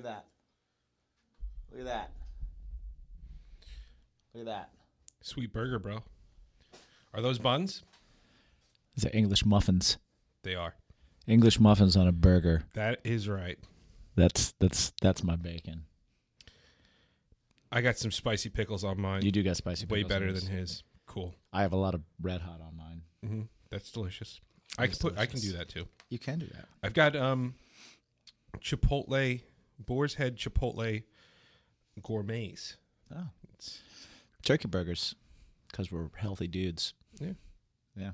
at that. Look at that. Look at that. Sweet burger, bro. Are those buns? These are English muffins. They are. English muffins on a burger. That is right. That's that's that's my bacon. I got some spicy pickles on mine. You do got spicy. Way pickles better on than his. Cool. I have a lot of red hot on mine. hmm That's delicious. I can That's put. I can do that too. You can do that. I've got um, Chipotle, Boar's Head Chipotle gourmets. Oh, It's, turkey burgers, because we're healthy dudes. Yeah. Yeah.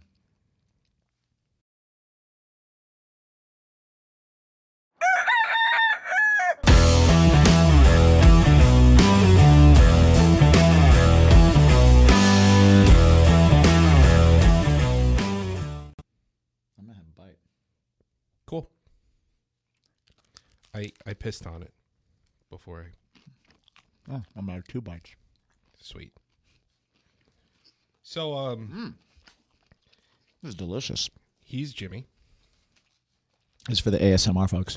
I'm gonna have a bite. cool. I I pissed on it before I Oh, I'm gonna have two bites. sweet. So um, This is delicious. he's Jimmy. This is for the ASMR folks.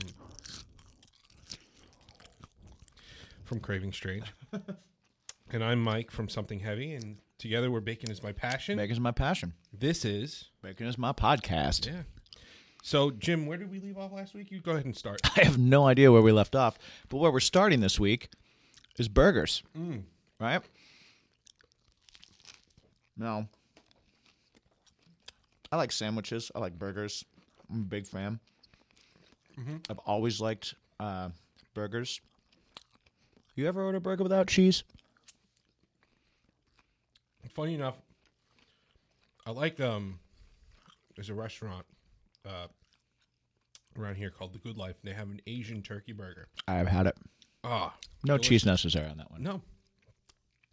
from Craving Strange. and I'm Mike from Something Heavy, and together we're Bacon is My Passion. Bacon is my passion. This is. Bacon is my podcast. Yeah. So, Jim, where did we leave off last week? You go ahead and start. I have no idea where we left off, but where we're starting this week is burgers. Right? No. I like sandwiches. I like burgers. I'm a big fan. I've always liked uh, burgers. You ever order a burger without cheese? Funny enough, I like um. There's a restaurant uh, around here called The Good Life. And they have an Asian turkey burger. I've had it. Ah, No delicious. cheese necessary on that one. No,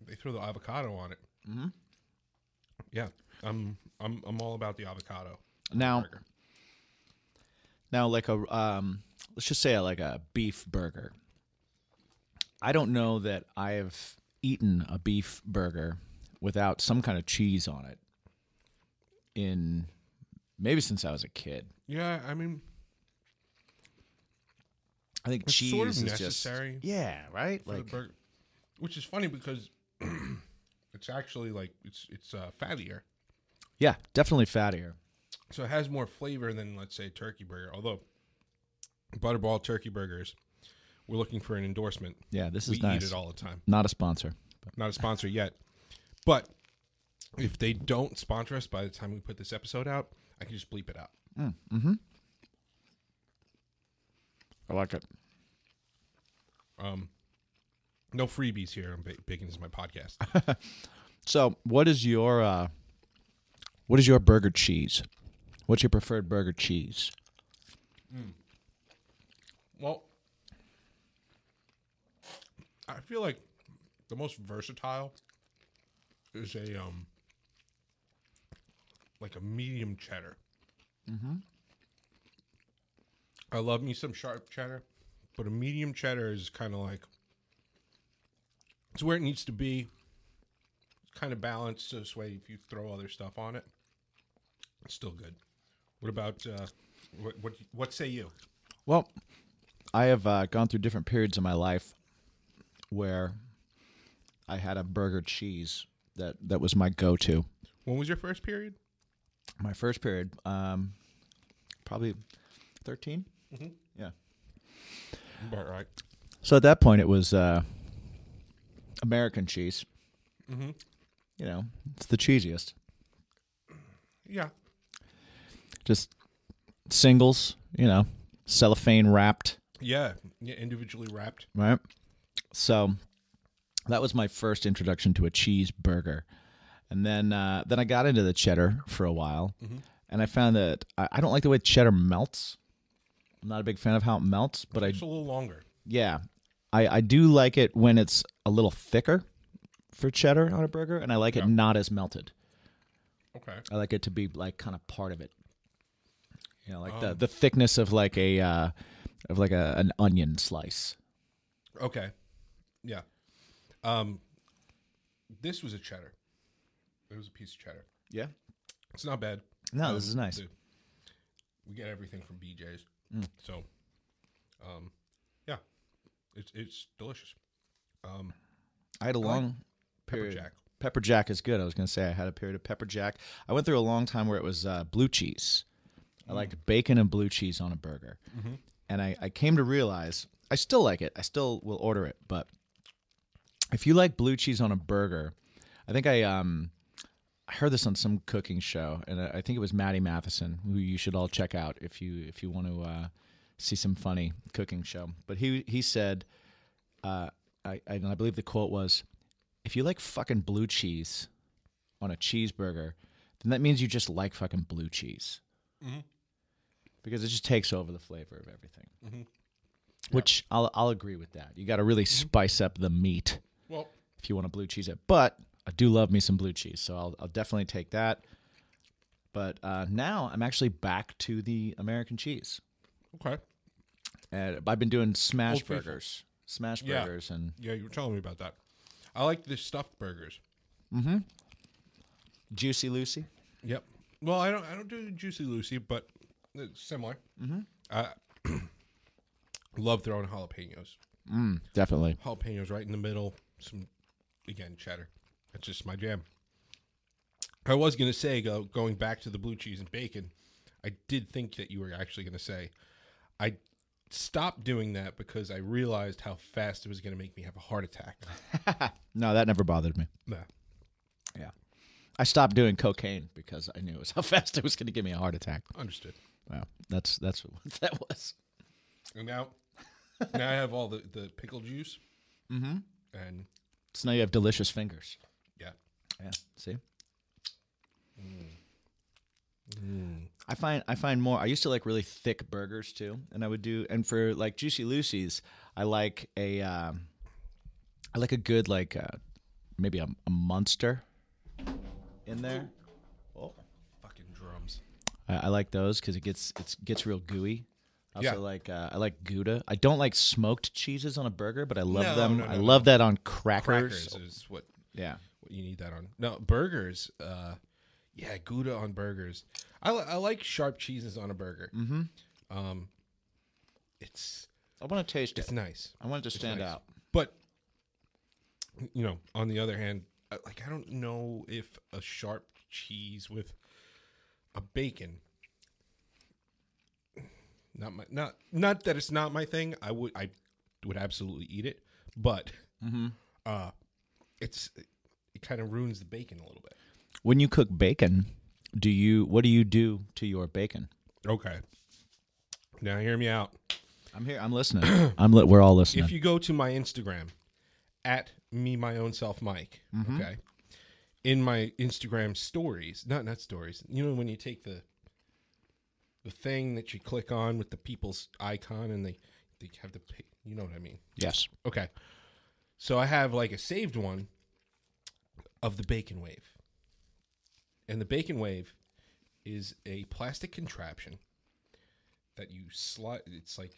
they throw the avocado on it. Mm-hmm. Yeah, I'm I'm I'm all about the avocado. Now, burger. Now, like a um, let's just say like a beef burger. I don't know that I have eaten a beef burger without some kind of cheese on it. In maybe since I was a kid, Yeah, I mean, I think It's cheese sort of is necessary just yeah, right. Like burger, which is funny because it's actually like it's it's uh, fattier, yeah, definitely fattier. so it has more flavor than let's say turkey burger. Although Butterball turkey burgers, we're looking for an endorsement. Yeah, this we is nice. eat it all the time. Not a sponsor. Not a sponsor yet, but if they don't sponsor us by the time we put this episode out, I can just bleep it out. Mm, hmm I like it. Um, no freebies here on Ba- Bacon is my podcast. So, what is your uh, what is your burger cheese? What's your preferred burger cheese? Mm. Well, I feel like the most versatile is a um like a medium cheddar. Mm-hmm. I love me some sharp cheddar, but a medium cheddar is kind of like it's where it needs to be. It's kind of balanced so this way if you throw other stuff on it, it's still good. What about uh, what what what say you? Well, I have uh, gone through different periods of my life where I had a burger cheese that that was my go-to. When was your first period? My first period, um, probably 13 Mm-hmm. Yeah. About right. So at that point, it was uh, American cheese. Mm-hmm. You know, it's the cheesiest. Yeah. Just singles. You know, cellophane wrapped. Yeah. Yeah. Individually wrapped. right? So that was my first introduction to a cheeseburger, and then uh, then I got into the cheddar for a while, and I found that I, I don't like the way cheddar melts. I'm not a big fan of how it melts, but I It's a little longer. yeah, I I do like it when it's a little thicker for cheddar on a burger, and I like Yeah. it not as melted. Okay. I like it to be like kind of part of it. You know, like the Um, the thickness of like a uh, of like a an onion slice. Okay. Yeah. Um, this was a cheddar. It was a piece of cheddar. Yeah. It's not bad. No, this Um, is nice. the- we get everything from BJ's. Mm. So, um, yeah, It's it's delicious. Um, I had a like long pepper jack. Pepper jack is good. I was going to say I had a period of pepper jack. I went through a long time where it was uh, blue cheese. I liked bacon and blue cheese on a burger, and I, I came to realize I still like it. I still will order it, but if you like blue cheese on a burger, I think I um I heard this on some cooking show, and I think it was Matty Matheson, who you should all check out if you if you want to uh, see some funny cooking show. But he he said, uh, I I, and I believe the quote was, "If you like fucking blue cheese on a cheeseburger, then that means you just like fucking blue cheese." mm-hmm. Because it just takes over the flavor of everything. Which I'll I'll agree with that. You got to really spice up the meat Well, if you want to blue cheese it. But I do love me some blue cheese, so I'll, I'll definitely take that. But uh, now I'm actually back to the American cheese. okay. And I've been doing smash Old Faithful. burgers, smash Yeah. burgers, and Yeah, you were telling me about that. I like the stuffed burgers. Mm-hmm. Juicy Lucy. Yep. Well, I don't. I don't do juicy Lucy, but it's similar. Mm-hmm. Uh, love throwing jalapenos. Mm, definitely. Jalapenos right in the middle. Some again cheddar. That's just my jam. I was gonna say go, going back to the blue cheese and bacon. I did think that you were actually gonna say. I stopped doing that because I realized how fast it was gonna make me have a heart attack. No, that never bothered me. Nah. Yeah. I stopped doing cocaine because I knew it was how fast it was going to give me a heart attack. Understood. Wow, that's that's what that was. And now, now I have all the the pickle juice. Mm-hmm. And So now you have delicious fingers. Yeah. See. I find I find more. I used to like really thick burgers too, and I would do. And for like Juicy Lucy's, I like a, um, I like a good like uh, maybe a, a Munster in there. Oh. fucking drums. I, I like those because it gets it gets real gooey. I also Yeah. like uh, I like Gouda. I don't like smoked cheeses on a burger, but I love No, them. no, no, I love that on crackers. Crackers is what Yeah. You need that on. No burgers. Uh, yeah, Gouda on burgers. I, li- I like sharp cheeses on a burger. Mm-hmm. Um, it's I want to taste it's it. nice, I want it to stand nice. out. but you know, on the other hand, I- like I don't know if a sharp cheese with a bacon. Not my not not that it's not my thing. I would I would absolutely eat it, but mm-hmm. uh, it's it kind of ruins the bacon a little bit. When you cook bacon, do you what do you do to your bacon? Okay. Now hear me out. I'm here. I'm listening. I'm li- we're all listening. If you go to my Instagram at me my own self Mike, mm-hmm. okay. In my Instagram stories, not not stories. You know when you take the the thing that you click on with the people's icon and they they have the you know what I mean. yes. Okay. So I have like a saved one of the bacon wave. And the bacon wave is a plastic contraption that you slide it's like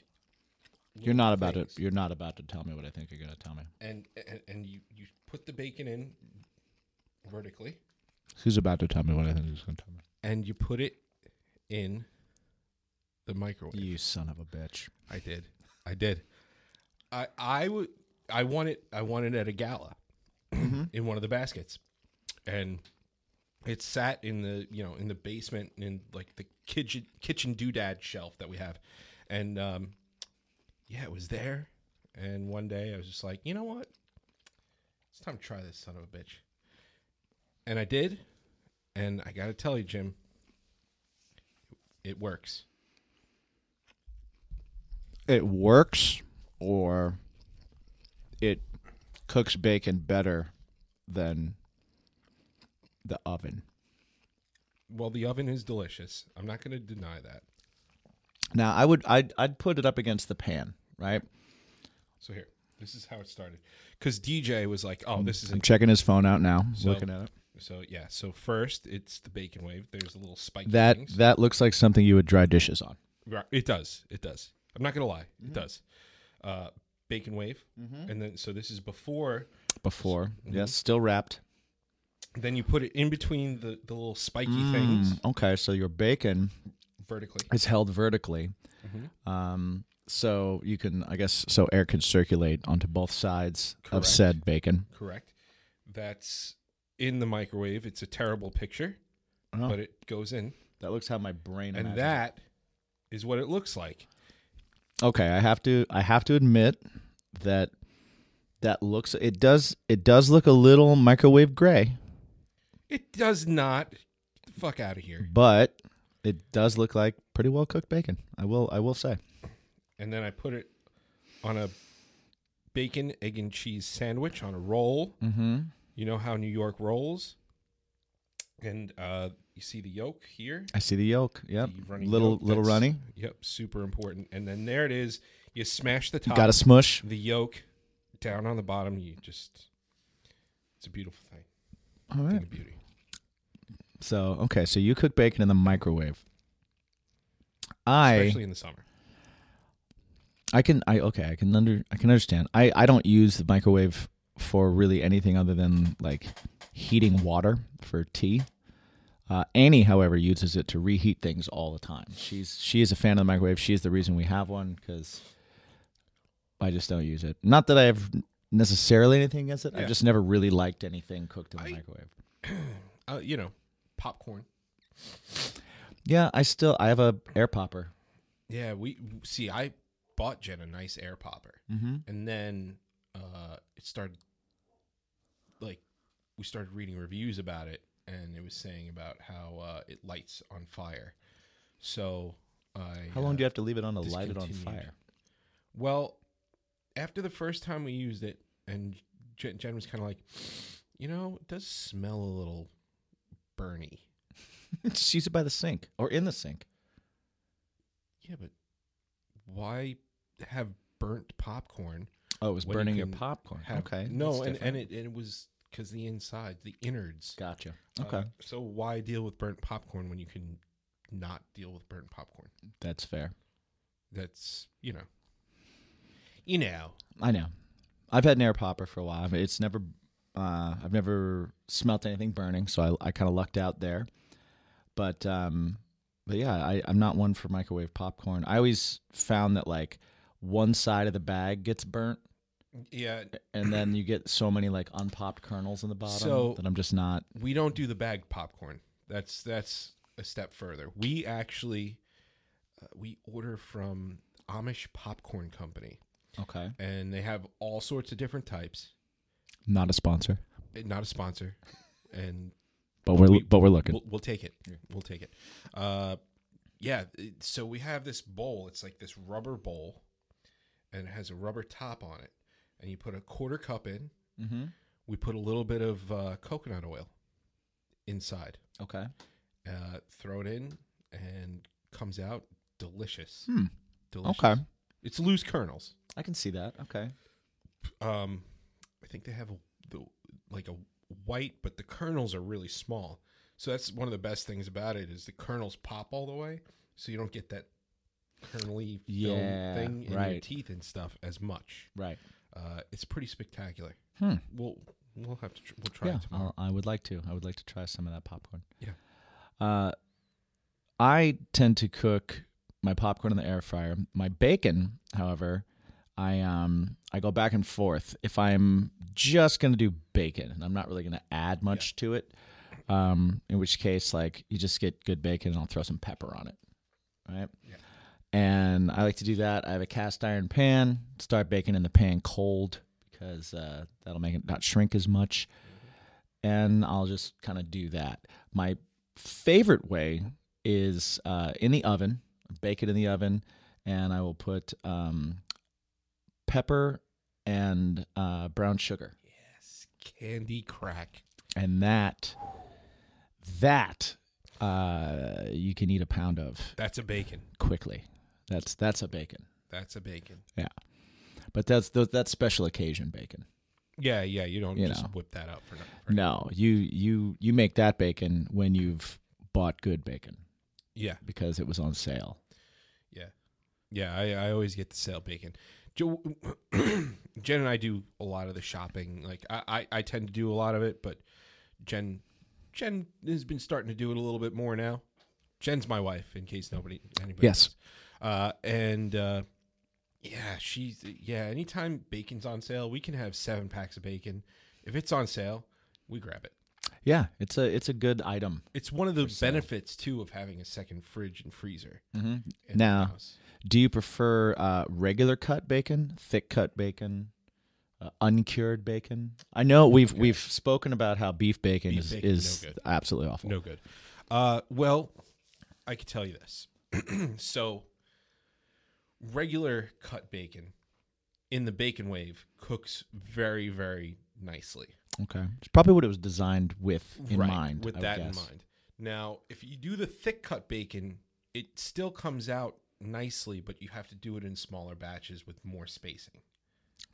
You're not about things. to. You're not about to tell me what I think you're going to tell me. and, and and you you put the bacon in vertically Who's about to tell me what I think he's going to tell me? and you put it in the microwave. You son of a bitch. I did. I did. I I would I won it I won it at a gala in one of the baskets. And it sat in the you know in the basement in like the kitchen kitchen doodad shelf that we have. And um yeah, it was there. And one day I was just like, you know what? It's time to try this son of a bitch. And I did. And I gotta tell you, Jim, it works. It works, or it cooks bacon better than the oven. Well, the oven is delicious. I'm not going to deny that. Now, I would. I'd. I'd put it up against the pan, right? So here, this is how it started. Because DJ was like, "Oh, this is I'm checking his phone out now, So- looking at it. so yeah." So first, it's the bacon wave. There's a little spike. That things. that looks like something you would dry dishes on. It does. It does. I'm not gonna lie. It does. Uh, bacon wave, and then so this is before. Before, yes, still wrapped. Then you put it in between the the little spiky things Mm, okay, so your bacon vertically. is held vertically. Um, so you can, I guess, so air can circulate onto both sides of said bacon. Correct. That's in the microwave. It's a terrible picture, Oh, but it goes in, that looks how my brain. and imagines that is what it looks like. Okay, I have to. I have to admit that that looks. It does. It does look a little microwave gray, It does not. Get the fuck out of here. but it does look like pretty well cooked bacon. I will. I will say. And then I put it on a bacon, egg, and cheese sandwich on a roll. Mm-hmm. You know how New York rolls, and uh, you see the yolk here. I see the yolk. Yep. The Little yolk, little runny. Yep, super important. And then there it is. You smash the top. Got to smush. the yolk down on the bottom. You just, it's a beautiful thing. All right. Thing of beauty. So okay, so you cook bacon in the microwave. I Especially in the summer. I can I okay I can under I can understand. I I don't use the microwave for really anything other than like heating water for tea. Uh, Annie, however, uses it to reheat things all the time. She's she is a fan of the microwave. She is the reason we have one because I just don't use it. Not that I have necessarily anything against it. Yeah. I've just never really liked anything cooked in the I- microwave. Uh, you know, popcorn. Yeah, I still I have a air popper. Yeah, we see. I bought Jen a nice air popper, Mm-hmm. and then uh, it started we started reading reviews about it, and it was saying about how uh, it lights on fire. So I How long uh, do you have to leave it on to light it on fire? Well, after the first time we used it, and Jen, Jen was kind of like, you know, it does smell a little burny. Just use it by the sink or in the sink. Yeah, but why have burnt popcorn? Oh, it was When you burning your popcorn. Have, okay. No, and, different. and it, and it was because the insides, the innards. gotcha. Uh, Okay, so why deal with burnt popcorn when you can not deal with burnt popcorn? that's fair. That's you know, you know. I know. I've had an air popper for a while. It's never. Uh, I've never smelt anything burning, so I, I kind of lucked out there. But um, but yeah, I, I'm not one for microwave popcorn. I always found that like one side of the bag gets burnt, Yeah, and then you get so many like unpopped kernels in the bottom So- that I'm just not. we don't do the bagged popcorn. That's that's a step further. We actually uh, we order from Amish Popcorn Company, Okay. and they have all sorts of different types. Not a sponsor, Eh, Not a sponsor, and but we're We- but we're looking. we'll, we'll take it. We'll take it. Uh, yeah. So we have this bowl. It's like this rubber bowl, and it has a rubber top on it. And you put a quarter cup in. mm-hmm. We put a little bit of uh, coconut oil inside. Okay. Uh, throw it in, and comes out delicious. Hmm. Delicious. Okay. It's loose kernels. I can see that. Okay. Um, I think they have a the, like a white, but the kernels are really small. So that's one of the best things about it is the kernels pop all the way, so you don't get that kernely film Yeah, thing in your teeth and stuff as much. Right. Uh, it's pretty spectacular. Hmm. We'll we'll have to tr- we'll try yeah, it tomorrow. I'll, I would like to. I would like to try some of that popcorn. Yeah. Uh, I tend to cook my popcorn in the air fryer. My bacon, however, I um I go back and forth. If I'm just gonna do bacon and I'm not really gonna add much to it, um, in which case like you just get good bacon and I'll throw some pepper on it, right? Yeah. And I like to do that. I have a cast iron pan. Start baking in the pan cold because uh, that'll make it not shrink as much. And I'll just kind of do that. My favorite way is uh, in the oven. Bake it in the oven, and I will put um, pepper and uh, brown sugar, yes, candy crack. and that that uh, you can eat a pound of That's a bacon. quickly. That's that's a bacon. That's a bacon. Yeah, but that's that's special occasion bacon. Yeah, yeah. You don't You just know. whip that up for, no- for No, you you you make that bacon when you've bought good bacon Yeah, because it was on sale. Yeah, yeah. I, I always get the sale bacon. Jen and I do a lot of the shopping. Like I, I, I tend to do a lot of it, but Jen, Jen has been starting to do it a little bit more now. Jen's my wife, in case nobody anybody. Yes. knows. Uh, and uh, Yeah, she's yeah. Anytime bacon's on sale, we can have seven packs of bacon. If it's on sale, we grab it. Yeah, it's a it's a good item. It's one of the benefits too of having a second fridge and freezer. Mm-hmm. Now- Do you prefer uh, regular cut bacon, thick cut bacon, uh, uncured bacon? I know we've Okay. we've spoken about how beef bacon Beef is bacon, is no absolutely awful. no good. Uh, well, I can tell you this. so, regular cut bacon in the bacon wave cooks very, very nicely. Okay, it's probably what it was designed with in right, mind. with I that in mind. Now, if you do the thick cut bacon, it still comes out nicely, but you have to do it in smaller batches with more spacing.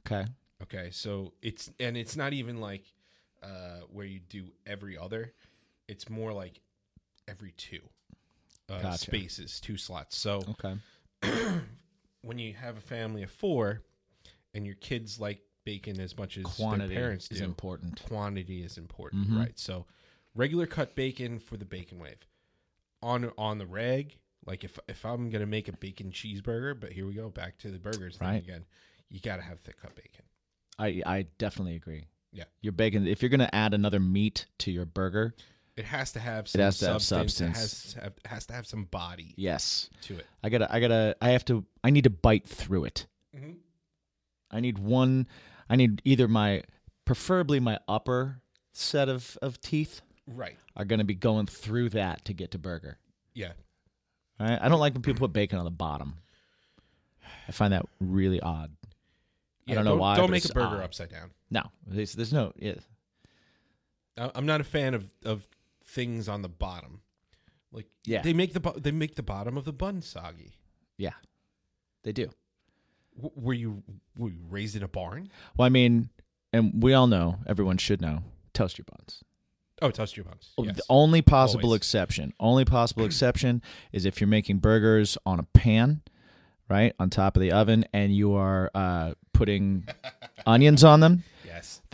Okay, Okay, so it's and it's not even like uh, where you do every other. It's more like every two uh, Gotcha. spaces, two slots. So okay, when you have a family of four, and your kids like bacon as much as quantity their parents is do, important. quantity is important, Mhm. right? So regular cut bacon for the bacon wave. On on the reg, like if if I'm gonna make a bacon cheeseburger, but here we go back to the burgers Right. again. You got to have thick cut bacon. I I definitely agree. Yeah. your bacon. If you're gonna add another meat to your burger, It has to have some it has to have substance. substance. It has to have, has to have some body yes, to it. I gotta I gotta I have to I need to bite through it. Mhm. I need one. I need either my, preferably my upper set of of teeth Right. are going to be going through that to get to burger. Yeah. Right? I don't like when people put bacon on the bottom. I find that really odd. Yeah, don't know why, Don't make a burger odd. upside down. No, there's, there's no. Yeah, I- I'm not a fan of, of things on the bottom. Like Yeah. they make the bo- they make the bottom of the bun soggy. yeah, they do. W- were you were you raised in a barn? Well, I mean, and we all know, everyone should know, toast your buns. Oh, toast your buns. Yes. The only possible Always. exception, only possible exception is if you're making burgers on a pan, right, on top of the oven, and you are uh, putting onions on them.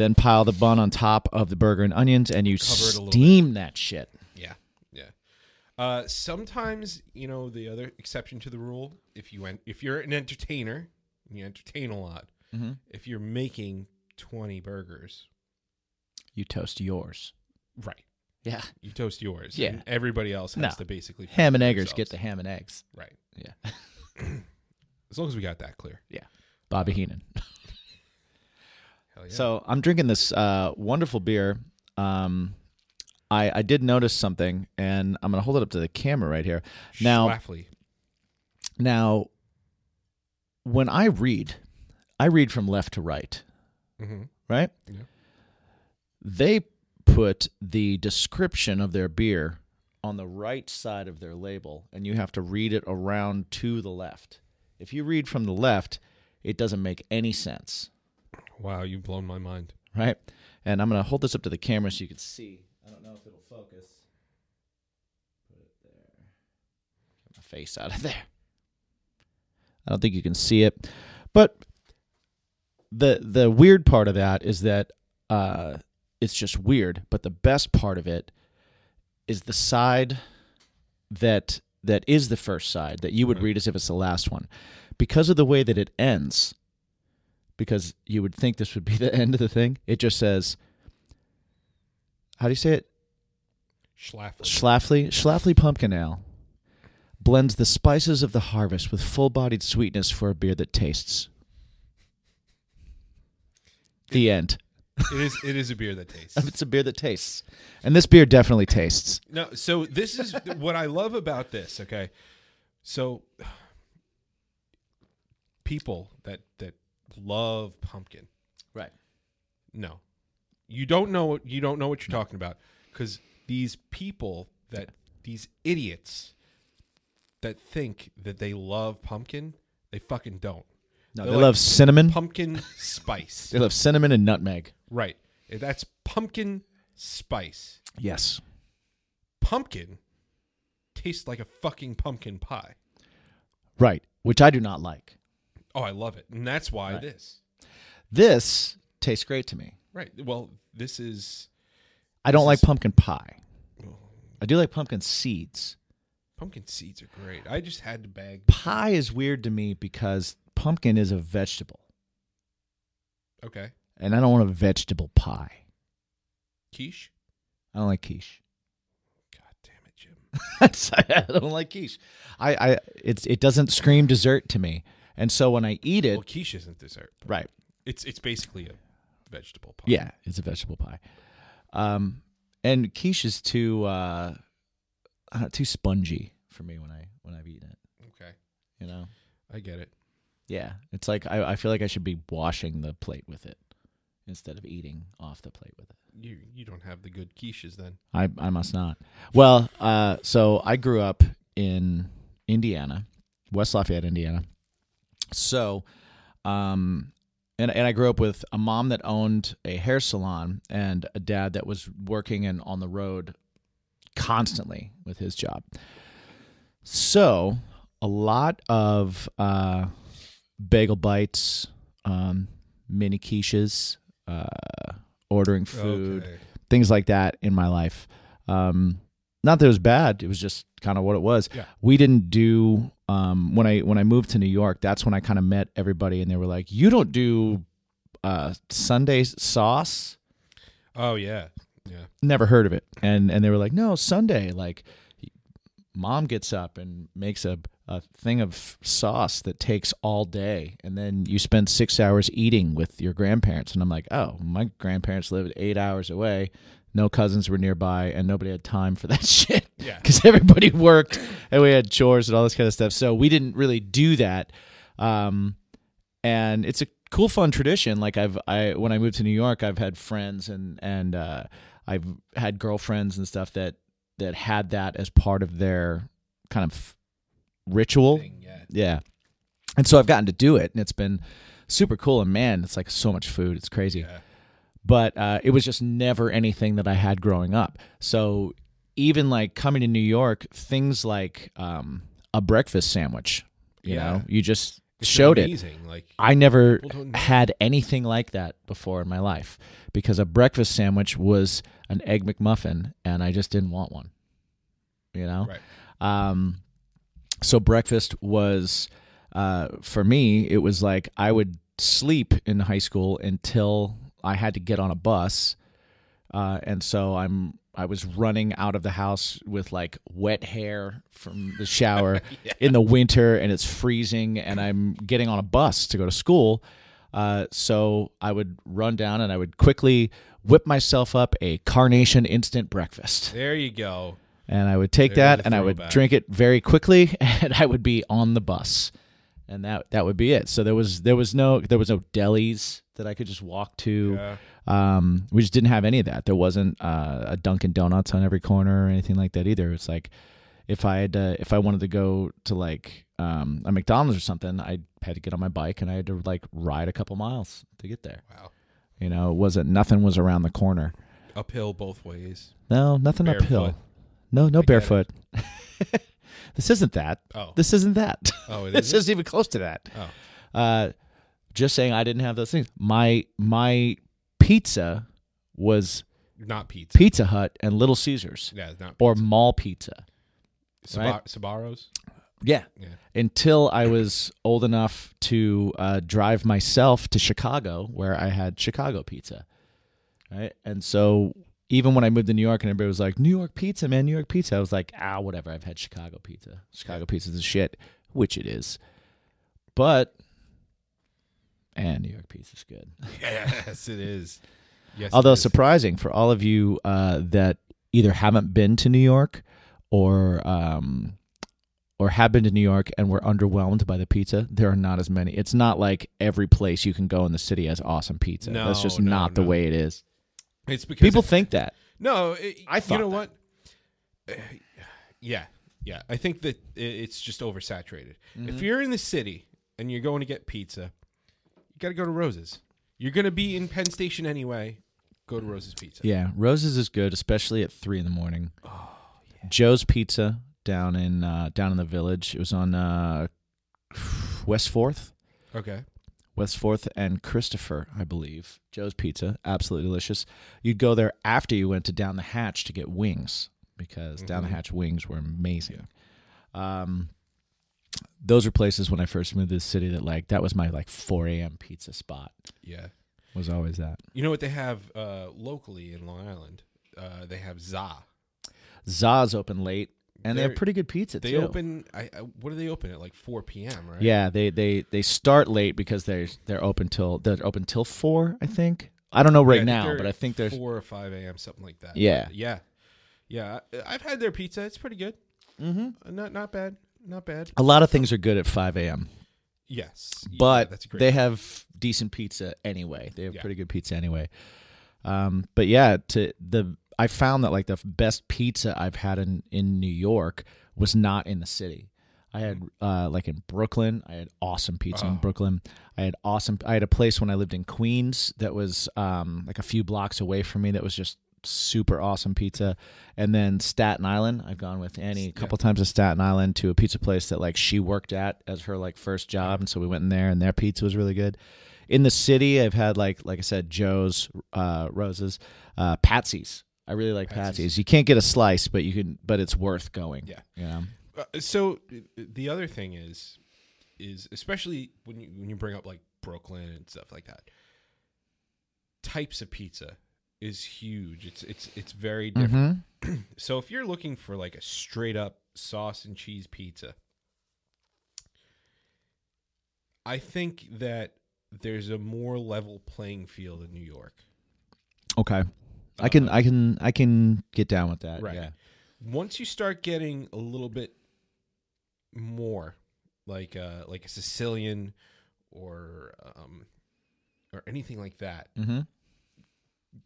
Then pile the bun on top of the burger and onions, and you Cover it a little steam that shit. Yeah. Yeah. Uh, sometimes you know the other exception to the rule. If you en- if you're an entertainer, and you entertain a lot. Mhm. If you're making twenty burgers, You toast yours. right? Yeah. You toast yours. Yeah. and everybody else has No. to basically Ham and eggers get the ham and eggs. right. Yeah. As long as we got that clear. Yeah. Bobby Heenan. Hell yeah. So I'm drinking this uh, wonderful beer. Um, I I did notice something, and I'm gonna hold it up to the camera right here. Now, Schlafly. now, when I read, I read from left to right, Mm-hmm. right? Yeah. They put the description of their beer on the right side of their label, and you have to read it around to the left. If you read from the left, it doesn't make any sense. Wow, you've blown my mind. right? And I'm going to hold this up to the camera so you can see. I don't know if it'll focus. Put it there. Get my face out of there. I don't think you can see it, but the the weird part of that is that uh, it's just weird. But the best part of it is the side that that is the first side that you would Right. read as if it's the last one, because of the way that it ends because you would think this would be the end of the thing. It just says, how do you say it? Schlafly. Schlafly. Schlafly Pumpkin Ale blends the spices of the harvest with full bodied sweetness for a beer that tastes. The end. it is. It is a beer that tastes. It's a beer that tastes. And this beer definitely tastes. No, so this is what I love about this. Okay, so people that that love pumpkin, Right. no, you don't know what you don't know what you're talking about because these people that these idiots that think that they love pumpkin, they fucking don't. No, They're they like love cinnamon. Pumpkin spice, They love cinnamon and nutmeg. right? That's pumpkin spice. Yes. Pumpkin tastes like a fucking pumpkin pie. Right. Which I do not like. Oh, I love it, and that's why Right. this. This tastes great to me. Right. Well, this is I don't This like is- pumpkin pie. I do like pumpkin seeds. pumpkin seeds are great. I just had to bag. Pie is weird to me because pumpkin is a vegetable, Okay. and I don't want a vegetable pie. Quiche. I don't like quiche. God damn it, Jim. I don't like quiche. I, I it's it doesn't scream dessert to me, and so when I eat it, Well, quiche isn't dessert. right? It's it's basically a vegetable pie. Yeah, it's a vegetable pie. Um, and quiche is too uh, uh, too spongy for me when I when I've eaten it. Okay. You know. I get it. Yeah, it's like I, I feel like I should be washing the plate with it instead of eating off the plate with it. You you don't have the good quiches then. I I must not. Well, uh, so I grew up in Indiana, West Lafayette, Indiana. So, um, and and I grew up with a mom that owned a hair salon and a dad that was working and on the road constantly with his job. So, a lot of uh, bagel bites, um, mini quiches, uh, ordering food Okay. things like that in my life. Um, not that it was bad; it was just kind of what it was. Yeah. We didn't do um, when I when I moved to New York. That's when I kind of met everybody, and they were like, "You don't do uh, Sunday sauce." Oh yeah. Yeah. Never heard of it, and and they were like, "No, Sunday." Like, mom gets up and makes a a thing of sauce that takes all day, and then you spend six hours eating with your grandparents. And I'm like, "Oh, my grandparents lived eight hours away." No cousins were nearby, and nobody had time for that shit Yeah. because everybody worked and we had chores and all this kind of stuff. So we didn't really do that. Um, and it's a cool, fun tradition. Like I've, I when I moved to New York, I've had friends and and uh, I've had girlfriends and stuff that that had that as part of their kind of ritual. Thing, yeah. Yeah. And so I've gotten to do it, and it's been super cool. And man, it's like so much food. It's crazy Yeah. but uh, it was just never anything that I had growing up. So even like coming to New York, things like um, a breakfast sandwich, you Yeah. know, you just It's showed it. Like I never People don't know. had anything like that before in my life because a breakfast sandwich was an egg McMuffin, and I just didn't want one. You know, right. um, so breakfast was uh, for me. It was like I would sleep in high school until I had to get on a bus, uh, and so I'm I was running out of the house with like wet hair from the shower in the winter, and it's freezing, and I'm getting on a bus to go to school. Uh, so I would run down and I would quickly whip myself up a carnation instant breakfast There you go. and I would take There's that and I would throwback. drink it very quickly, and I would be on the bus, and that that would be it. So there was there was no there was no delis that I could just walk to. Yeah. Um, we just didn't have any of that. There wasn't uh, a Dunkin' Donuts on every corner or anything like that either. It's like if I had to, if I wanted to go to like um, a McDonald's or something, I had to get on my bike and I had to like ride a couple miles to get there. Wow. You know, it wasn't nothing was around the corner. Uphill both ways. No, nothing uphill. No, no I barefoot. this isn't that. Oh. This isn't that. Oh, it this isn't? isn't even close to that. Oh. Uh, just saying, I didn't have those things. My my pizza was Not pizza. Pizza Hut and Little Caesars yeah, it's not or mall pizza. Right? Sbarro's. Yeah. Yeah. Until I was old enough to uh, drive myself to Chicago, where I had Chicago pizza. Right. And so even when I moved to New York and everybody was like, New York pizza, man, New York pizza, I was like, ah, whatever. I've had Chicago pizza. Chicago pizza's the shit, which it is. But, and New York pizza is good. Yes, it is. Yes. Although is. surprising for all of you uh, that either haven't been to New York or um, or have been to New York and were underwhelmed by the pizza, there are not as many. It's not like every place you can go in the city has awesome pizza. No, That's just No, no, not the way it is. it's because People think that. No, it, I you know that. what? Uh, yeah, yeah. I think that it's just oversaturated. Mm-hmm. If you're in the city and you're going to get pizza, got to go to Rose's. You're going to be in Penn Station anyway. Go to Rose's Pizza. Yeah, Roses is good, especially at three in the morning. Oh, Joe's Pizza down in uh, down in the village. It was on uh, West Fourth. Okay. West Fourth and Christopher, I believe. Joe's Pizza, absolutely delicious. You'd go there after you went to Down the Hatch to get wings because Down the Mhm. Hatch wings were amazing. Um, those are places when I first moved to the city that like that was my like 4 a.m. pizza spot. Yeah. Was always that. You know what they have uh, locally in Long Island? Uh, they have Za. Za's open late, and they They're- have pretty good pizza too. They too. open. I, I what do they open at like four p.m. Right? Yeah, they they they start late because they're they're open till they're open till four. I think. I don't know right Yeah, now, but I think there's four or five a.m. something like that. Yeah. yeah, yeah. I- I've had their pizza. It's pretty good. Mm-hmm. Not not bad. Not bad. a lot of things are good at five a.m. Yes, Yeah, but that's great. they have decent pizza anyway. They have Yeah. pretty good pizza anyway. Um, but yeah, to the I found that like the best pizza I've had in in New York was not in the city. I had uh, like in Brooklyn, I had awesome pizza in Oh. Brooklyn. I had awesome. I had a place when I lived in Queens that was um, like a few blocks away from me that was just super awesome pizza. And then Staten Island, I've gone with Annie a couple times to Staten Island to a pizza place that like she worked at as her like first job, and so we went in there, and their pizza was really good. In the city, I've had like like I said, Joe's, uh, Roses, uh, Patsy's. I really like Patsy's. Patsy's. You can't get a slice, but you can. But it's worth going. Yeah. You know? Uh, so the other thing is, is especially when you when you bring up like Brooklyn and stuff like that. Types of pizza is huge. It's it's it's very different. Mhm. So if you're looking for like a straight up sauce and cheese pizza, I think that there's a more level playing field in New York. Okay. I can. Uh, I can. I can get down with that. Right. Yeah. once you start getting a little bit more like uh like a Sicilian or um or anything like that, Mm-hmm.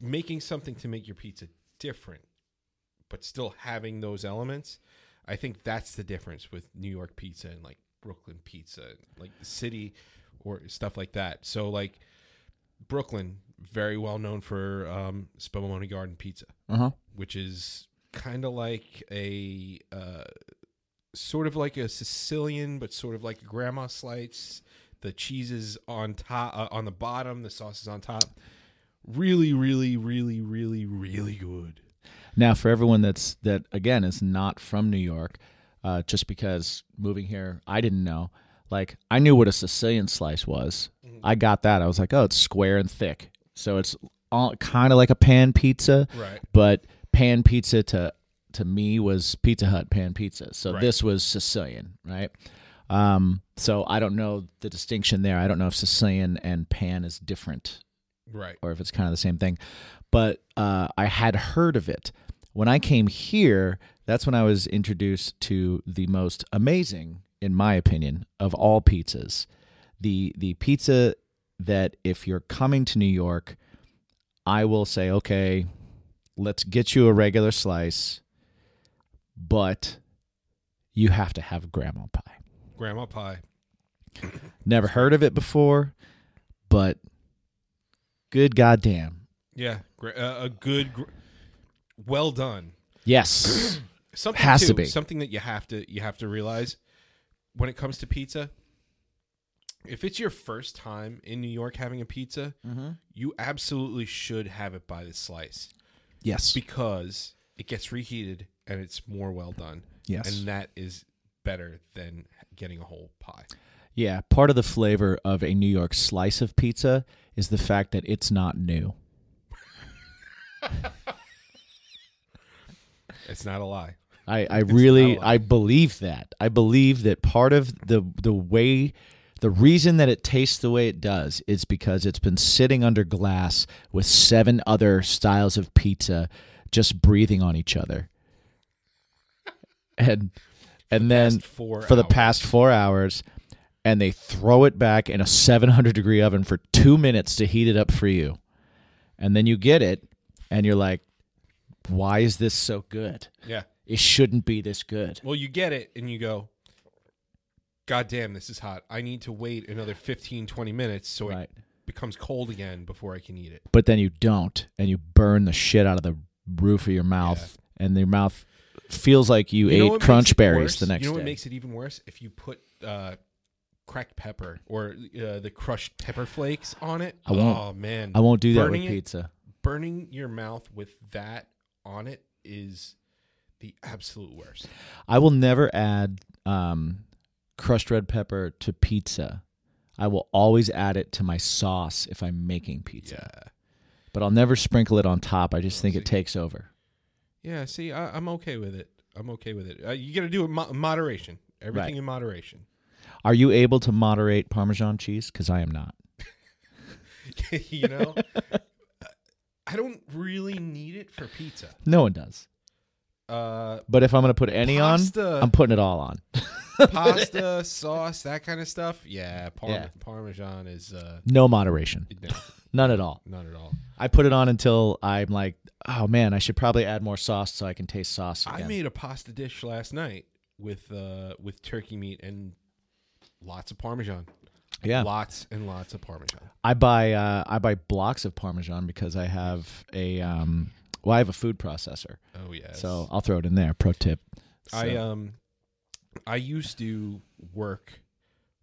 Making something to make your pizza different but still having those elements, I think that's the difference with New York pizza and like Brooklyn pizza, like the city or stuff like that. So like Brooklyn, very well known for um Spumoni Garden pizza. Uh huh. which is kind of like a uh, sort of like a Sicilian, but sort of like grandma slice. The cheese is on top, uh, on the bottom. The sauce is on top. Really, really, really, really, really good. Now, for everyone that's that again is not from New York, uh, just because moving here, I didn't know. Like I knew what a Sicilian slice was. I got that. I was like, oh, it's square and thick, so it's all kind of like a pan pizza. Right. But pan pizza to to me was Pizza Hut pan pizza. So Right. this was Sicilian, right? Um, so I don't know the distinction there. I don't know if Sicilian and pan is different Right. or if it's kind of the same thing. But uh, I had heard of it. When I came here, that's when I was introduced to the most amazing, in my opinion, of all pizzas. The the pizza that if you're coming to New York, I will say, okay, let's get you a regular slice, but you have to have grandma pie. Grandma pie. Never heard of it before, but good goddamn. Yeah. Uh, a good, gr- well done. Yes. Something Has to be. something that you have to you have to realize when it comes to pizza. If it's your first time in New York having a pizza, mm-hmm. you absolutely should have it by the slice Yes. because it gets reheated and it's more well done. Yes. And that is better than getting a whole pie. yeah. Part of the flavor of a New York slice of pizza is the fact that it's not new. It's not a lie. I, I really. I believe that. I believe that part of the the way the reason that it tastes the way it does is because it's been sitting under glass with seven other styles of pizza just breathing on each other. And and then for the past 4 hours and they throw it back in a 700 degree oven for 2 minutes to heat it up for you. And then you get it and you're like why is this so good? Yeah. It shouldn't be this good. Well, you get it and you go, God damn, this is hot. I need to wait another 15, 20 minutes so Right. it becomes cold again before I can eat it. But then you don't, and you burn the shit out of the roof of your mouth, and your mouth feels like you, You ate crunch berries the next You know day. what makes it even worse? If you put uh, cracked pepper or uh, the crushed pepper flakes on it. I won't- Oh man, I won't do that with Burning it- pizza. burning your mouth with that on it is the absolute worst. I will never add um, crushed red pepper to pizza. I will always add it to my sauce if I'm making pizza. Yeah. But I'll never sprinkle it on top. I just think it takes over. Yeah. See, I, I'm okay with it. I'm okay with it. Uh, you got to do it mo- moderation. Everything Right. in moderation. Are you able to moderate Parmesan cheese? Because I am not. you know, I don't really need it for pizza. No one does. Uh, But if I'm going to put any Pasta. on, I'm putting it all on. pasta, sauce, that kind of stuff. Yeah, par- Yeah. Parmesan is uh, No moderation. no, None at all. None at all. I put it on until I'm like, oh man, I should probably add more sauce so I can taste sauce I made a pasta dish last night with uh, with turkey meat and lots of Parmesan. yeah. lots and lots of Parmesan. I buy uh, I buy blocks of Parmesan because I have a um, well, I have a food processor, Oh yes. so I'll throw it in there. Pro tip. I um, I used to work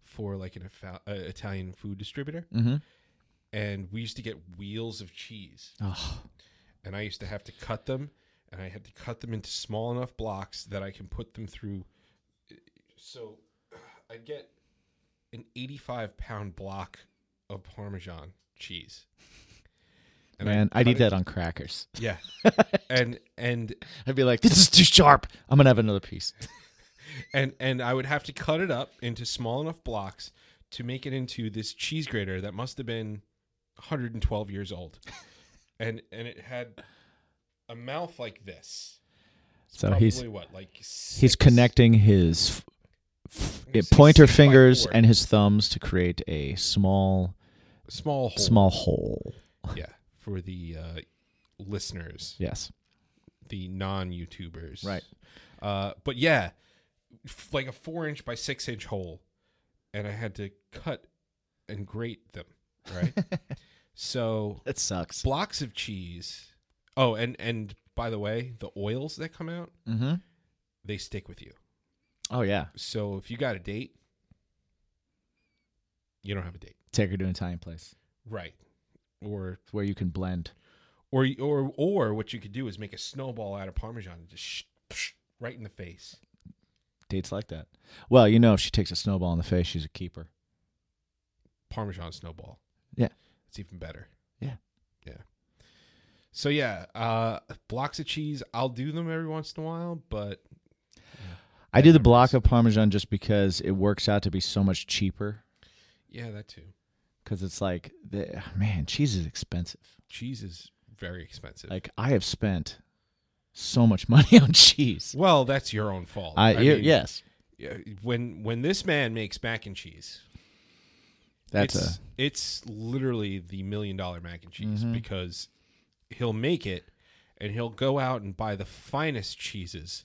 for like an uh, Italian food distributor, Mhm. and we used to get wheels of cheese, Oh, and I used to have to cut them, and I had to cut them into small enough blocks that I can put them through. So, I'd get an eighty-five pound block of Parmesan cheese. And man, I'd eat that on crackers. Yeah, and and I'd be like, this is too sharp. I'm gonna have another piece. and and I would have to cut it up into small enough blocks to make it into this cheese grater that must have been 112 years old, and and it had a mouth like this. It's So he's- what like He's connecting his f- Let me f- see, pointer fingers and his thumbs to create a small small hole. small hole. yeah for the uh, listeners, Yes. the non-YouTubers, Right. Uh, but yeah, f- like a four inch by six inch hole, and I had to cut and grate them. Right. so That sucks. blocks of cheese. Oh, and and by the way, the oils that come out, Mm-hmm. they stick with you. Oh yeah. So if you got a date, you don't have a date, Take her to an Italian place right? Or where you can blend. or or or what you could do is make a snowball out of parmesan and just sh- right in the face. Dates like that. Well, you know, if she takes a snowball in the face, she's a keeper. Parmesan snowball. Yeah. it's even better. Yeah. yeah. So yeah, uh, blocks of cheese. I'll do them every once in a while, but I do the block of Parmesan just because it works out to be so much cheaper. yeah, that too. Because it's like, the, man, cheese is expensive. Cheese is very expensive. Like I have spent so much money on cheese. well, that's your own fault. I, y- mean, yes, When when this man makes mac and cheese, that's it's, a it's literally the million dollar mac and cheese Mhm. because he'll make it and he'll go out and buy the finest cheeses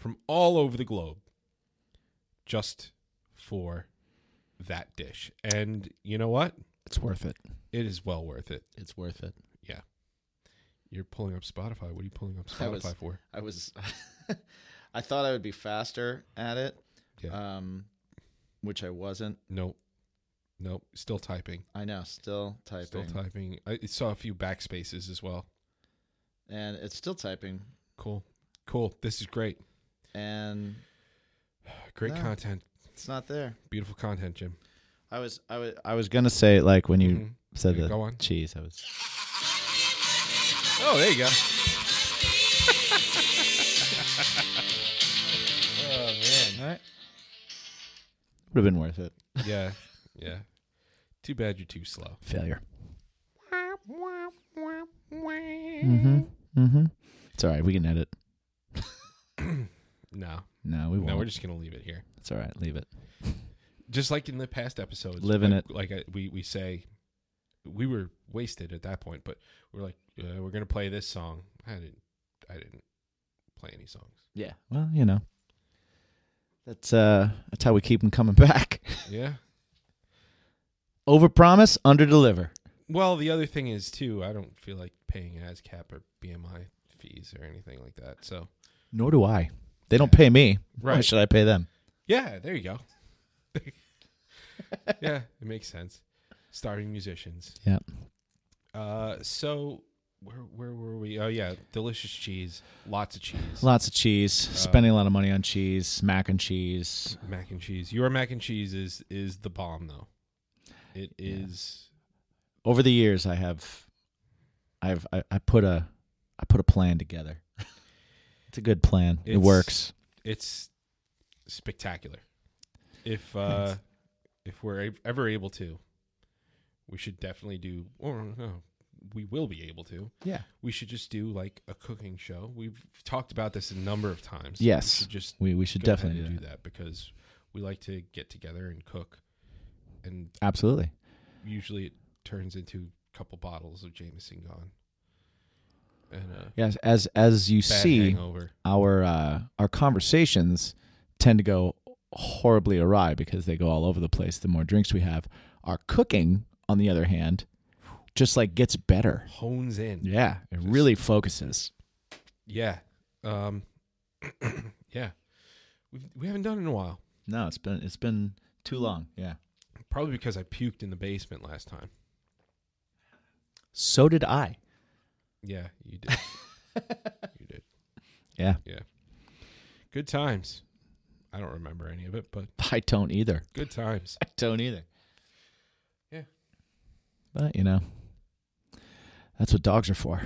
from all over the globe just for that dish. And you know what? it's worth it. It is well worth it. It's worth it. Yeah. You're pulling up Spotify. What are you pulling up I was- Spotify for? I was, I thought I would be faster at it, Yeah. um, which I wasn't. Nope. Nope. Still typing. I know, still typing, Still typing. I saw a few backspaces as well. and it's still typing, Cool. Cool. This is great. And Great No. content. it's not there. Beautiful content, Jim. I was, I was, I was gonna say like when you Mhm. said Yeah, the go on. cheese, I was. Oh, there you go. oh man. All right. Would have been worth it. Yeah. Yeah. Too bad you're too slow. Failure. Mm-hmm. Mm-hmm. It's all right. We can edit. No. No, we won't. No, we're just gonna leave it here. it's all right. Leave it. Just like in the past episodes, Living like, it. Like I, we we say, we were wasted at that point, but we're like, uh, we're gonna play this song. I didn't. I didn't play any songs. Yeah. Well, you know. That's uh that's how we keep them coming back. Yeah. Over promise, under deliver. Well, the other thing is too, I don't feel like paying ASCAP or BMI fees or anything like that. So Nor do I. They don't pay me. Why Right. should I pay them? yeah, there you go. yeah, it makes sense. Starting musicians. Yeah. Uh, so where where were we? Oh yeah, delicious cheese, lots of cheese, Lots of cheese. spending a lot of money on cheese, mac and cheese. mac and cheese. Your mac and cheese is is the bomb though. It is. Over the years, I have, I've, I, I put a, I put a plan together. It's a good plan. it works. It's spectacular. If uh Thanks. if we're ever able to, we should definitely do. Or no, we will be able to. Yeah. We should just do like a cooking show. We've talked about this a number of times. Yes. we should just We we should definitely do do that. that because we like to get together and cook, and Absolutely. usually it turns into a couple bottles of Jameson gone, Yes. As as you see, hangover. our uh, our conversations tend to go horribly awry because they go all over the place. The more drinks we have, our cooking, on the other hand, just like gets better. Hones in. Yeah, it really focuses. Yeah. Um yeah. We've, we haven't done it in a while. No, it's been it's been too long. Yeah. Probably because I puked in the basement last time. So did I. Yeah, you did. you did. Yeah. Yeah. Good times. I don't remember any of it, but I don't either. good times. I don't either. Yeah. But you know, that's what dogs are for.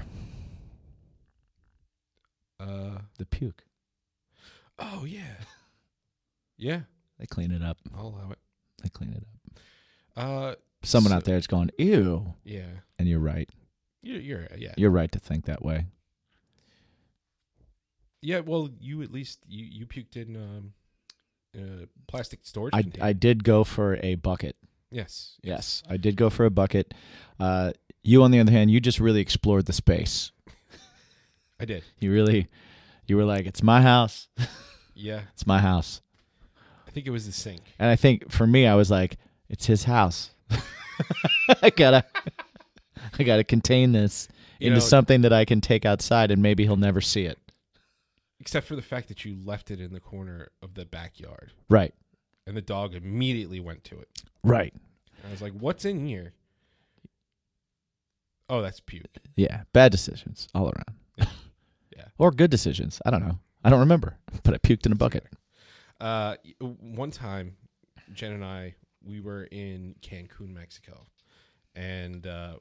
Uh The puke. oh yeah. Yeah, They clean it up. I'll allow it. They clean it up. Uh Someone So- out there is going, ew. yeah. And you're right. You're, you're yeah. You're right to think that way. Yeah, well, you at least you you puked in um uh plastic storage I, container. I did go for a bucket. yes. Yes, I did go for a bucket. Uh, you, on the other hand, you just really explored the space. I did. You really, you were like, it's my house. Yeah. It's my house. I think it was the sink. And I think for me, I was like, it's his house. I gotta, I gotta contain this You into know- something that I can take outside, and maybe he'll never see it. Except for the fact that you left it in the corner of the backyard Right. and the dog immediately went to it. Right. I was like, "What's in here?" Oh, that's puke. Yeah. Bad decisions all around. Yeah. Or good decisions. I don't know. I don't remember, but I puked in a bucket. Uh, one time, Jen and I we were in Cancun, Mexico, and uh,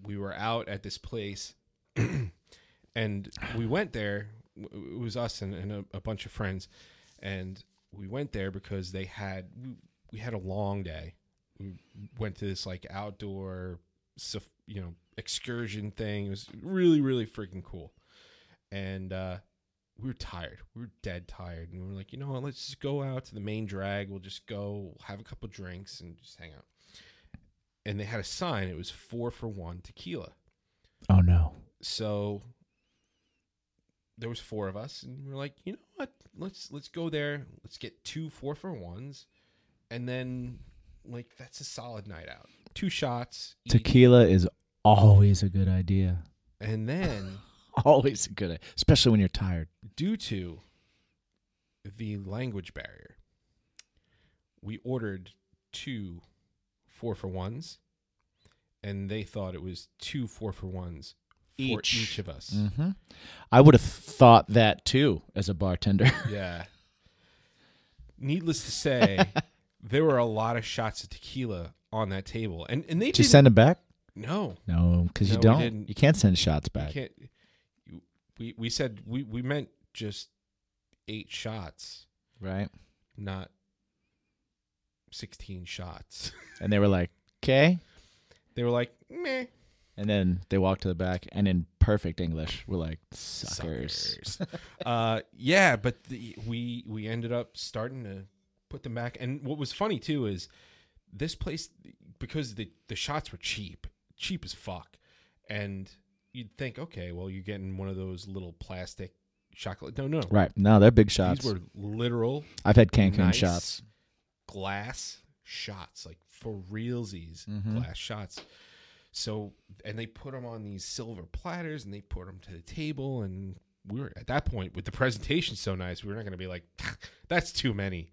we were out at this place, and we went there. It was us and, and a, a bunch of friends, and we went there because they had we, we had a long day. We went to this like outdoor, you know, excursion thing. It was really really freaking cool, and uh, we were tired. We were dead tired, and we were like, you know what? Let's just go out to the main drag. We'll just go have a couple drinks and just hang out. And they had a sign. It was four for one tequila. Oh no. So there was four of us, and we are like, you know what? Let's let's go there. Let's get two four for ones, and then like that's a solid night out. Two shots, eat, Tequila is always a good idea. and then Always a good idea, especially when you're tired. due to the language barrier, we ordered two four for ones, and they thought it was two four for ones for Each. each of us. Mm-hmm. I would have thought that too as a bartender. Yeah. Needless to say, there were a lot of shots of tequila on that table, and and they Did you didn't. send them back? no, No, because No, you don't. You can't send shots you back. can't. We we said we we meant just eight shots, Right. not sixteen shots. And they were like, okay. they were like, meh. And then they walked to the back and in perfect English, we're like, suckers. Suckers. uh, yeah, but the, we we ended up starting to put them back. And what was funny too is this place because the the shots were cheap, cheap as fuck, and you'd think, okay, well, you're getting one of those little plastic chocolate. No, no, Right. No, they're big shots. these were literal I've had Cancun nice shots. Glass shots, like for realsies, Mhm. glass shots. So, and they put them on these silver platters, and they put them to the table, and we were at that point with the presentation so nice, we were not going to be like, "That's too many,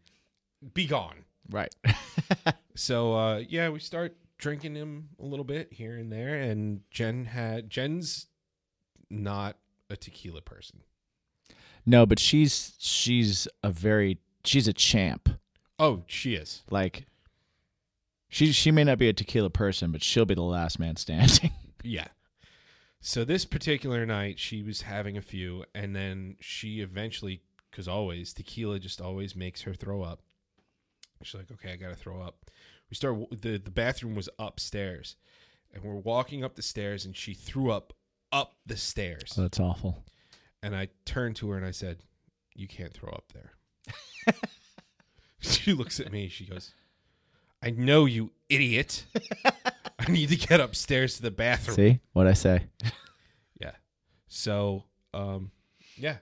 be gone." Right. So, uh, yeah, we start drinking them a little bit here and there, and Jen had Jen's not a tequila person. No, but she's she's a very she's a champ. Oh, she is. Like she she may not be a tequila person, but she'll be the last man standing. Yeah. So this particular night, she was having a few, and then she eventually, because always tequila just always makes her throw up. She's like, "Okay, I gotta throw up." We start. the The bathroom was upstairs, and we're walking up the stairs, and she threw up up the stairs. Oh, that's awful. And I turned to her and I said, "You can't throw up there." she looks at me. She goes, "I know you idiot. I need to get upstairs to the bathroom." See what I say? Yeah. So, um, yeah,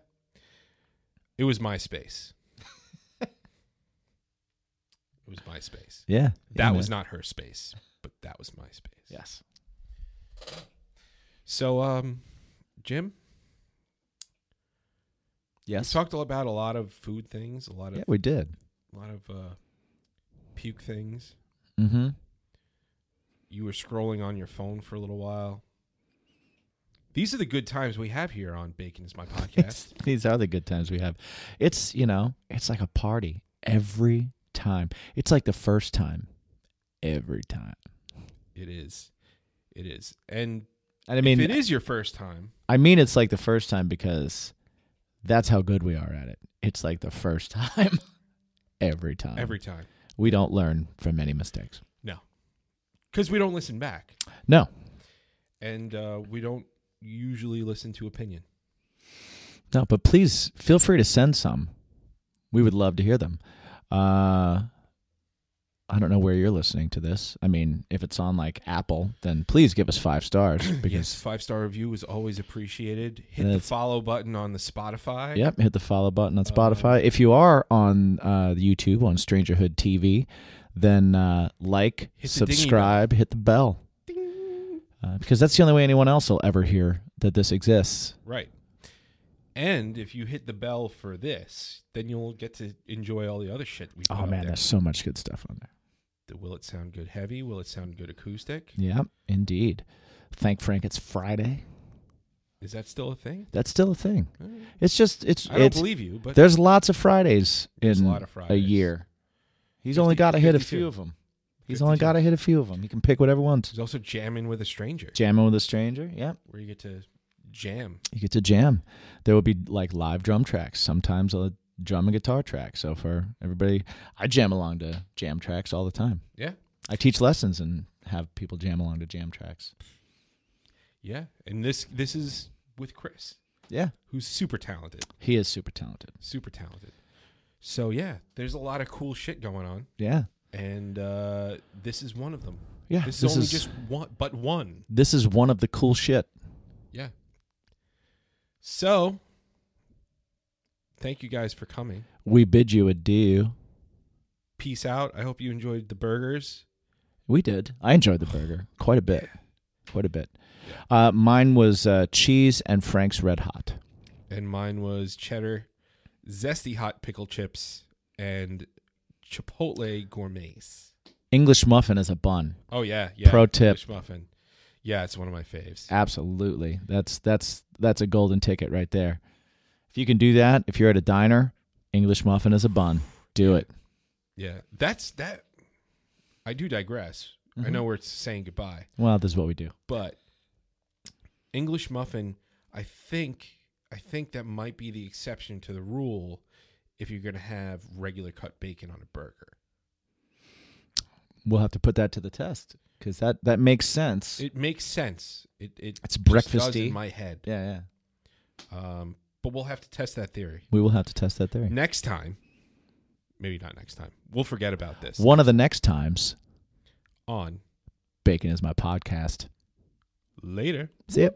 it was my space. it was my space. Yeah, That was not her space, but that was my space. yes. So, um, Jim, Yeah. we talked about a lot of food things, a lot of yeah, we did. A lot of uh, puke things. Mm-hmm. You were scrolling on your phone for a little while. These are the good times we have here on Bacon is my podcast. These are the good times we have. It's you know, it's like a party every time. It's like the first time, every time. it is, it is, and And I mean, if it is your first time, I mean, it's like the first time because that's how good we are at it. It's like the first time, every time. every time, we don't learn from any mistakes. no, because we don't listen back, No, and uh, we don't usually listen to opinion. no, but please feel free to send some. We would love to hear them. Uh, I don't know where you're listening to this. I mean, if it's on like Apple, then please give us five stars Yes, because five star review is always appreciated. Hit the follow button on the Spotify. Yep, hit the follow button on Um, Spotify. if you are on uh, YouTube on Strangerhood TV, then uh, like, Hit the subscribe, hit the bell, uh, because that's the only way anyone else will ever hear that this exists. Right. And if you hit the bell for this, then you'll get to enjoy all the other shit we Oh man, there. there's so much good stuff on there. The Will it sound good heavy? Will it sound good acoustic? Yep, indeed. Thank Frank, it's Friday. Is that still a thing? That's still a thing. Uh, It's just it's I don't it's believe you, but there's lots of Fridays a in lot of a year. He's 50 only got to hit a few of them. He's only got to hit a few of them. He can pick whatever ones. He's also jamming with a stranger, Jamming with a stranger. Yep. where you get to jam. you get to jam. There will be like live drum tracks, sometimes a drum and guitar track. So for everybody, I jam along to jam tracks all the time. Yeah, I teach lessons and have people jam along to jam tracks. yeah. And this this is with Chris, Yeah, who's super talented, he is super talented. super talented. So yeah, there's a lot of cool shit going on, Yeah, and uh, this is one of them. yeah. This, This, is only is just one, but one. this is one of the cool shit. Yeah. So, thank you guys for coming. We bid you adieu. Peace out. I hope you enjoyed the burgers. We did. I enjoyed the burger quite a bit, quite a bit. Uh, mine was uh, cheese and Frank's Red Hot. And mine was cheddar, zesty hot pickle chips, and chipotle gourmets. English muffin as a bun. Oh yeah, yeah. Pro tip. English muffin. Yeah, it's one of my faves. Absolutely. That's that's that's a golden ticket right there. If you can do that, if you're at a diner, English muffin as a bun, do it. Yeah, that's that. I do digress. I Mhm. know we're saying goodbye, Well, this is what we do. but English muffin. I think I think that might be the exception to the rule if you're going to have regular cut bacon on a burger. We'll have to put that to the test because that that makes sense. It makes sense. It it It's breakfasty. in my head. yeah, yeah. Um, but we'll have to test that theory We will have to test that theory. next time. Maybe not next time. We'll forget about this. One of the next times, On bacon is my podcast. later. See ya.